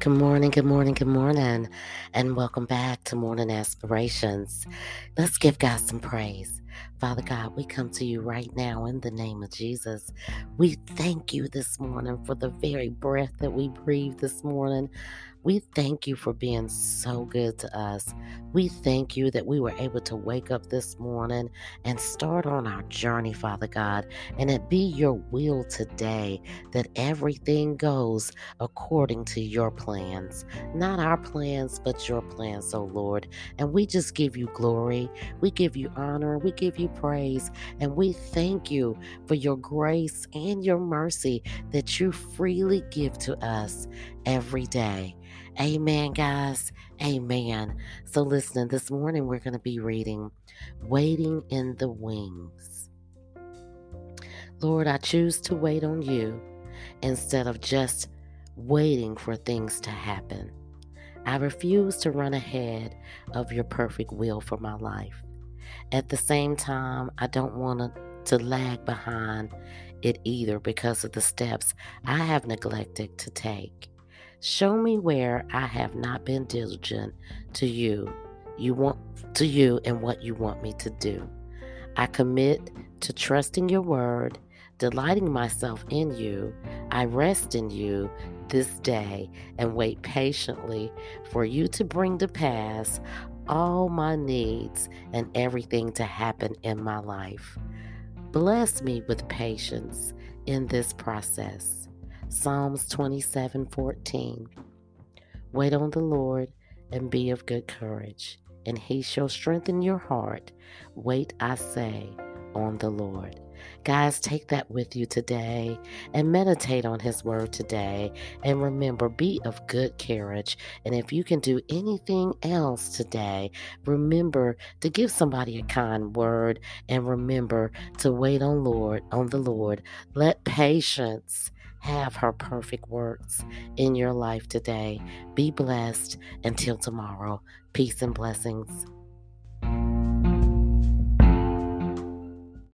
Good morning, good morning, good morning, and welcome back to Morning Aspirations. Let's give God some praise. Father God, we come to you right now in the name of Jesus. We thank you this morning for the very breath that we breathe this morning. We thank you for being so good to us. We thank you that we were able to wake up this morning and start on our journey, Father God, and it be your will today that everything goes according to your plans. Not our plans, but your plans, oh Lord. And we just give you glory, we give you honor, we give you praise, and we thank you for your grace and your mercy that you freely give to us every day. Amen, guys. Amen. So, listen, this morning we're going to be reading Waiting in the Wings. Lord, I choose to wait on you instead of just waiting for things to happen. I refuse to run ahead of your perfect will for my life. At the same time, I don't want to lag behind it either because of the steps I have neglected to take. Show me where I have not been diligent to you. You want to you and what you want me to do. I commit to trusting your word, delighting myself in you. I rest in you this day and wait patiently for you to bring to pass all my needs and everything to happen in my life. Bless me with patience in this process. Psalms 27 14. Wait on the Lord and be of good courage, and he shall strengthen your heart. Wait, I say, on the Lord. Guys, take that with you today and meditate on His Word today. And remember, be of good courage. And if you can do anything else today, remember to give somebody a kind word and remember to wait on Lord, on the Lord. Let patience have her perfect works in your life today. Be blessed until tomorrow. Peace and blessings.